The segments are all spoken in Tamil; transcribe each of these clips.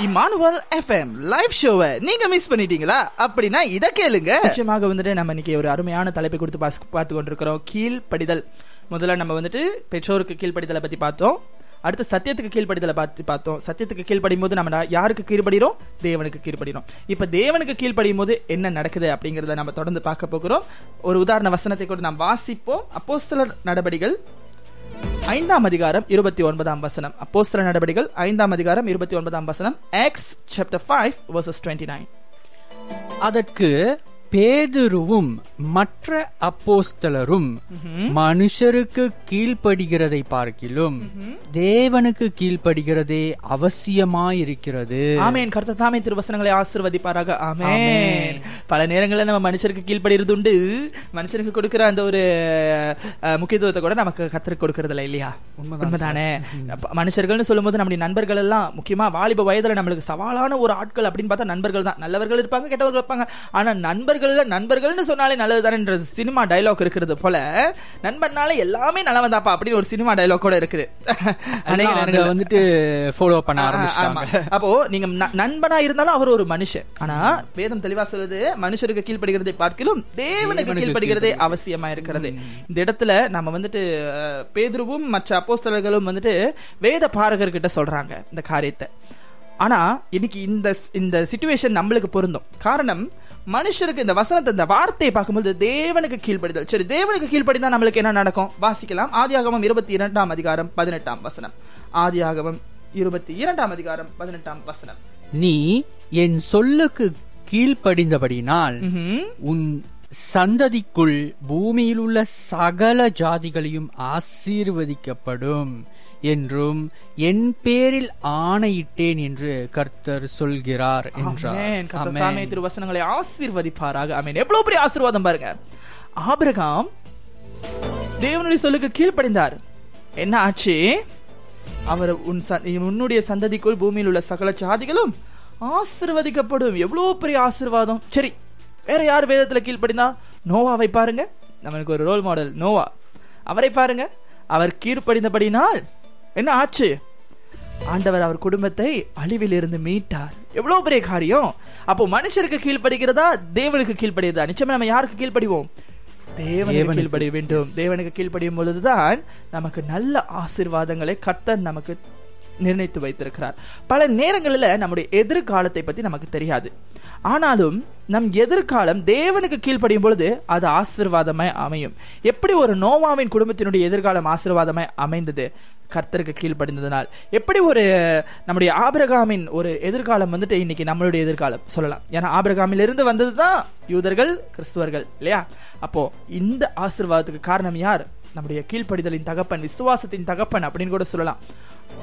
Emmanuel FM live ஷோவை நீங்க மிஸ் பண்ணிட்டீங்களா? அப்படின்னா இதை கேளுங்க. நிச்சயமாக வந்துட்டு நம்ம இன்னைக்கு ஒரு அருமையான தலைப்பை கொடுத்து பாஸ்- பார்த்து கொண்டிருக்கிறோம். கீழ்ப்படிதல். முதல்ல நம்ம வந்துட்டு பெற்றோருக்கு கீழ்ப்படிதலை பத்தி பார்த்தோம். அடுத்து சத்தியத்துக்கு கீழ்ப்படிதலை பார்த்து பார்த்தோம். சத்தியத்துக்கு கீழ்ப்படியும் போது நம்ம யாருக்கு கீழ்ப்படிறோம்? தேவனுக்கு கீழ்ப்படிறோம். இப்போ தேவனுக்கு கீழ்ப்படியும் போது என்ன நடக்குது அப்படிங்கிறத நம்ம தொடர்ந்து பார்க்க போகிறோம். ஒரு உதாரண வசனத்தை கூட நாம் வாசிப்போம். அப்போஸ்தலர் நடபடிகள் ஐந்தாம் அதிகாரம் இருபத்தி ஒன்பதாம் வசனம். அப்போஸ்தல நடவடிக்கைகள் ஐந்தாம் அதிகாரம் இருபத்தி ஒன்பதாம் வசனம் Acts chapter five verses twenty nine அதற்கு பேதுருவும் மற்ற அப்போஸ்தலரும் மனுஷருக்கு கீழ்ப்படுகிறதை பார்க்கிலும் தேவனுக்கு கீழ்ப்படுகிறதே அவசியமாயிருக்கிறது. ஆமேன். கர்த்த தாமே திருவசனங்களை ஆசிர்வதிப்பாராக. ஆமேன். பல நேரங்களில் நம்ம மனுஷருக்கு கீழ்ப்படுகிறது உண்டு மனுஷனுக்கு கொடுக்கிற அந்த ஒரு முக்கியத்துவத்தை கூட நமக்கு கத்தருக்கு கொடுக்கறது இல்லை இல்லையா? உண்மைதான் மனுஷர்கள்னு சொல்லும்போது நம்முடைய நண்பர்கள் எல்லாம் முக்கியமா வாலிப வயதுல நம்மளுக்கு சவாலான ஒரு ஆட்கள் அப்படின்னு பார்த்தா நண்பர்கள் தான். நல்லவர்கள் இருப்பாங்க கெட்டவர்கள் இருப்பாங்க. ஆனா நண்பர்கள்ல நண்பர்கள்னு சொன்னாலே நல்லதுதானே சினிமா டைலாக் இருக்கிறது போல நண்பன்னாலே எல்லாமே நல்லவன் தாப்பா அப்படின்னு ஒரு சினிமா டைலாக் கூட இருக்குது. அநேக அங்க நேரங்கள்ல. வந்துட்டு ஃபாலோ பண்ண ஆ, ஆரம்பிச்சிட்டாங்க. ஆமா. அப்போ நீங்க நண்பனா இருந்தாலும் அவர் ஒரு மனுஷன். ஆனா வேதம் தெளிவா சொல்லுது மனுஷருக்கு கீழ்ப்படுகிறதை பார்க்கிலும் தேவனுக்கு கீழ்ப்படுகிறதே அவசியமா இருக்கிறது. இந்த இடத்துல நம்ம வந்துட்டு பேதுருவும் மற்ற அப்போஸ்தலர்களும் வந்துட்டு வேத பாரகர்கிட்ட சொல்றாங்க இந்த காரியத்தை. ஆனா இன்னைக்கு இந்த இந்த சிச்சுவேஷன் நம்மளுக்கு பொருந்தும். காரணம் மனுஷருக்கு இந்த வசனத்தை இந்த வார்த்தையை பார்க்கும்போது தேவனுக்கு கீழ்ப்படிதல். சரி தேவனுக்கு கீழ்ப்படிதான் நம்மளுக்கு என்ன நடக்கும்? வாசிக்கலாம். ஆதியாகமம் இருபத்தி இரண்டாம் அதிகாரம் பதினெட்டாம் வசனம். ஆதியாகமம் இருபத்தி இரண்டாம் அதிகாரம் பதினெட்டாம் வசனம். நீ என் சொல்லுக்கு கீழ்ப்படிந்தபடினால். உன் சந்ததிக்குள் பூமியில் உள்ள சகல ஜாதிகளையும் ஆசீர்வதிக்கப்படும். என்றும் என் பேரில் ஆணையிட்டேன் என்று கர்த்தர் சொல்கிறார் என்றார். திருவசனங்களை ஆசீர்வதிப்பாராக. ஆமென். எவ்வளவு பெரிய ஆசீர்வாதம் பாருங்க. ஆபிரகாம் தேவனுடைய சொல்லுக்கு கீழ்ப்படிந்தார். என்ன ஆச்சு? அவர் உன் உன்னுடைய சந்ததிக்குள் பூமியில் உள்ள சகல சாதிகளும் ஆசீர்வதிக்கப்படும். எவ்வளவு பெரிய ஆசீர்வாதம். சரி வேற யார் வேதத்துல கீழ்ப்படிந்தா? நோவாவை பாருங்க. நம்மளுக்கு ஒரு ரோல் மாடல் நோவா. அவரை பாருங்க. அவர் கீழ்ப்படிந்தபடினால் என்ன ஆச்சு? ஆண்டவர் அவர் குடும்பத்தை அழிவில் இருந்து மீட்டார். எவ்வளவு பெரிய காரியம்? அப்போ மனுஷருக்கு கீழ்ப்படுகிறதா தேவனுக்கு கீழ்ப்படுகிறதா? நிச்சயமா நம்ம யாருக்கு கீழ்ப்படிவோம்? தேவனுக்கு. கீழ்ப்படிய வேண்டும். தேவனுக்கு கீழ்ப்படியும் பொழுதுதான் நமக்கு நல்ல ஆசீர்வாதங்களை கர்த்தர் நமக்கு நிர்ணயித்து வைத்திருக்கிறார். பல நேரங்களில் நம்முடைய எதிர்காலத்தை பத்தி நமக்கு தெரியாது. ஆனாலும் நம் எதிர்காலம் தேவனுக்கு கீழ்ப்படியும் பொழுது அது ஆசீர்வாதமாய் அமையும். எப்படி ஒரு நோவாவின் குடும்பத்தினுடைய எதிர்காலம் ஆசிர்வாதமாய் அமைந்தது? கர்த்தருக்கு கீழ்ப்படிந்ததனால். எப்படி ஒரு நம்முடைய ஆபிரகாமின் ஒரு எதிர்காலம் வந்துட்டு இன்னைக்கு நம்மளுடைய எதிர்காலம்? சொல்லலாம். ஏன்னா ஆபிரகாமிலிருந்து வந்தது தான் யூதர்கள் கிறிஸ்துவர்கள் இல்லையா? அப்போ இந்த ஆசிர்வாதத்துக்கு காரணம் யார்? நம்முடைய கீழ்ப்படிதலின் தகப்பன் விசுவாசத்தின் தகப்பன் அப்படின்னு கூட சொல்லலாம்.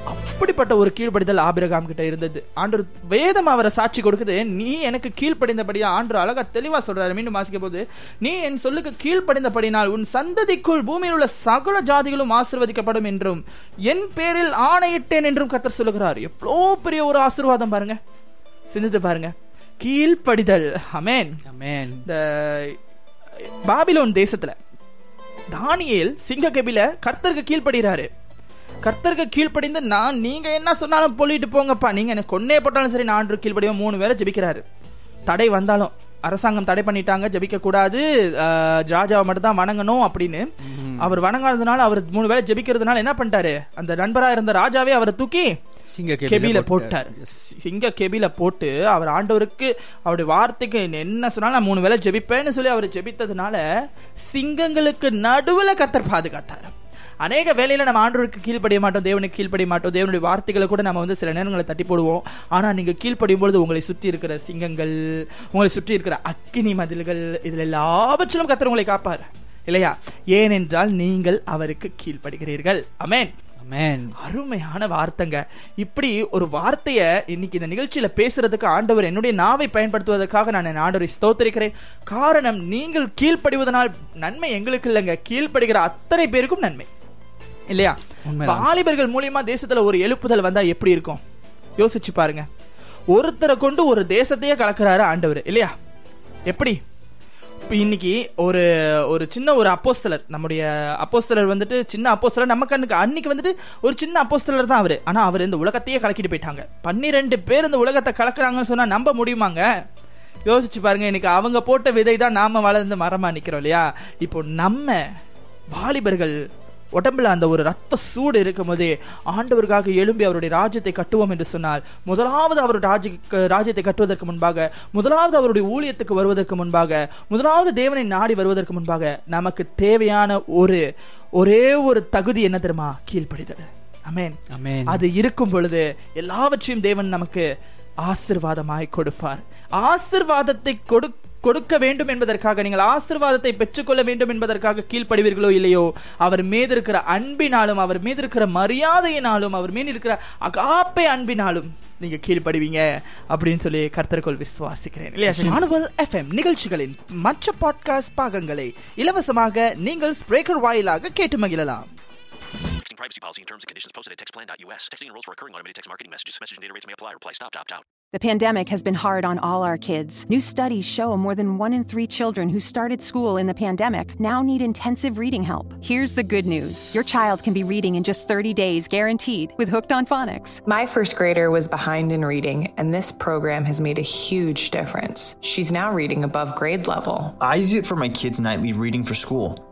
அப்படிப்பட்ட ஒரு கீழ்ப்படிதல் ஆபிரகாம் கிட்ட இருந்தது. ஆண்டவர் வேதம் அவரை சாட்சி கொடுக்குது. நீ எனக்கு கீழ்ப்படிந்தபடியா? ஆண்டு அழகா தெளிவா சொல்றாரு. மீண்டும் வாசிக்க போது நீ என் சொல்லுக்கு கீழ்ப்படிந்தபடினால் உன் சந்ததிக்குள் பூமியில் உள்ள சகல ஜாதிகளும் ஆசீர்வதிக்கப்படும் என்றும் என் பேரில் ஆணையிட்டேன் என்றும் கத்தர் சொல்லுகிறார். எவ்வளோ பெரிய ஒரு ஆசீர்வாதம் பாருங்க. சிந்தித்து பாருங்க. கீழ்ப்படிதல். அமேன் ஆமென். இந்த பாபிலோன் தேசத்துல தானியேல் சிங்க கபில கர்த்தருக்கு கீழ்ப்படுகிறாரு. கர்த்தருக்கு கீழ்ப்படிந்து நான் நீங்க என்ன சொன்னாலும் சொல்லிட்டு போங்கப்பா. நீங்க எனக்கு கொன்னே போட்டாலும் சரி நான் ஆண்டு கீழ்ப்படியும். மூணு பேரை ஜெபிக்கிறாரு. தடை வந்தாலும் அரசாங்கம் தடை பண்ணிட்டாங்க ஜெபிக்க கூடாது ராஜாவை மட்டும் தான் வணங்கணும் அப்படின்னு. அவர் வணங்காததுனால அவர் மூணு வேளை ஜெபிக்கிறதுனால என்ன பண்ணிட்டாரு? அந்த நண்பரா இருந்த ராஜாவே அவரை தூக்கி சிங்க கெபில போட்டார். சிங்க கெபில போட்டு அவர் ஆண்டவருக்கு அவருடைய வார்த்தைக்கு என்ன சொன்னாலும் நான் மூணு வேளை ஜெபிப்பேன்னு சொல்லி அவர் ஜெபித்ததுனால சிங்கங்களுக்கு நடுவுல கர்த்தர் பாதுகாத்தார். அநேக வேலையில நம்ம ஆண்டவருக்கு கீழ்ப்படிய மாட்டோம் தேவனுக்கு கீழ்ப்படிய மாட்டோம் தேவனுடைய வார்த்தைகளை கூட நம்ம வந்து சில நேரங்களை தட்டி போடுவோம். ஆனா நீங்க கீழ்ப்படியும் பொழுது உங்களை சுற்றி இருக்கிற சிங்கங்கள் உங்களை சுற்றி இருக்கிற அக்கினி மதில்கள் இதுல எல்லாவற்றிலும் கர்த்தர் உங்களை காப்பார். இல்லையா? ஏனென்றால் நீங்கள் அவருக்கு கீழ்ப்படுகிறீர்கள். அமேன் அருமையான வார்த்தைங்க. இப்படி ஒரு வார்த்தைய இன்னைக்கு இந்த நிகழ்ச்சியில பேசுறதுக்கு ஆண்டவர் என்னுடைய நாவை பயன்படுத்துவதற்காக நான் என் ஆண்டவரை ஸ்தோத்தரிக்கிறேன். காரணம் நீங்கள் கீழ்ப்படிவதனால் நன்மை எங்களுக்கு இல்லைங்க. கீழ்ப்படுகிற அத்தனை பேருக்கும் நன்மை. இல்லையா. வாலிபர்கள் மூலியமா தேசத்துல ஒரு எழுப்புதல் வந்தா எப்படி இருக்கும்? யோசிச்சு பாருங்க. ஒருத்தரை கொண்டு ஒரு தேசத்தையே கலக்குறாரு ஆண்டவர் இல்லையா? எப்படி? இப்ப இன்னைக்கு ஒரு ஒரு சின்ன ஒரு அப்போஸ்தலர் நம்முடைய அப்போஸ்தலர் வந்துட்டு சின்ன அப்போஸ்தலர் நம்ம கண்ணுக்கு அன்னைக்கு வந்துட்டு ஒரு சின்ன அப்போஸ்தலர் தான் அவரு. ஆனா அவர் இந்த உலகத்தையே கலக்கிட்டு போயிட்டாங்க. பன்னிரெண்டு பேர் இந்த உலகத்தை கலக்குறாங்கன்னு சொன்னா நம்ப முடியுமாங்க? யோசிச்சு பாருங்க இன்னைக்கு அவங்க போட்ட விதை தான் நாம வளர்ந்து மரமா நிக்கிறோம் இல்லையா? இப்போ நம்ம வாலிபர்கள் உடம்புல அந்த ஒரு ரத்த சூடு இருக்கும் போதே ஆண்டவருக்காக எழும்பி அவருடைய ராஜ்யத்தை கட்டுவோம் என்று சொன்னால் முதலாவது அவருடைய ராஜ்ய ராஜ்யத்தை கட்டுவதற்கு முன்பாக முதலாவது அவருடைய ஊழியத்துக்கு வருவதற்கு முன்பாக முதலாவது தேவனை நாடி வருவதற்கு முன்பாக நமக்கு தேவையான ஒரு ஒரே ஒரு தகுதி என்ன தெரியுமா? கீழ்ப்படிதல். அமேன் அது இருக்கும் பொழுது எல்லாவற்றையும் தேவன் நமக்கு ஆசிர்வாதமாய் கொடுப்பார். ஆசிர்வாதத்தை கொடு கொடுக்க வேண்டும் என்பதற்காக நீங்கள் ஆசிர்வாதத்தை பெற்றுக்கொள்ள வேண்டும் என்பதற்காக கீழ்ப்படுவீர்களோ இல்லையோ அவர் மீது இருக்கிற அன்பினாலும் அவர் மீது இருக்கிற மரியாதையினாலும் அவர் மீது இருக்கிற அகாப்பை அன்பினாலும் நீங்க கீழ்ப்படுவீங்க அப்படின்னு சொல்லி கர்த்தருக்குள் விசுவாசிக்கிறேன் இல்லையா மானுவல் எஃப்எம் நிகழ்ச்சிகளின் மற்ற பாட்காஸ்ட் பாகங்களை இலவசமாக நீங்கள் ஸ்பிரேக்கர் வாயிலாக கேட்டு மகிழலாம் privacy policy and terms and conditions posted at textplan.us. Texting enrolls for recurring automated text marketing messages. Message and data rates may apply. Reply stop to opt out. The pandemic has been hard on all our kids. New studies show more than one in three children who started school in the pandemic now need intensive reading help. Here's the good news your child can be reading in just 30 days, guaranteed, with Hooked on Phonics. My first grader was behind in reading, and this program has made a huge difference. She's now reading above grade level. I use it for my kids' nightly reading for school.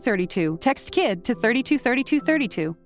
323232. Text KID to 323232.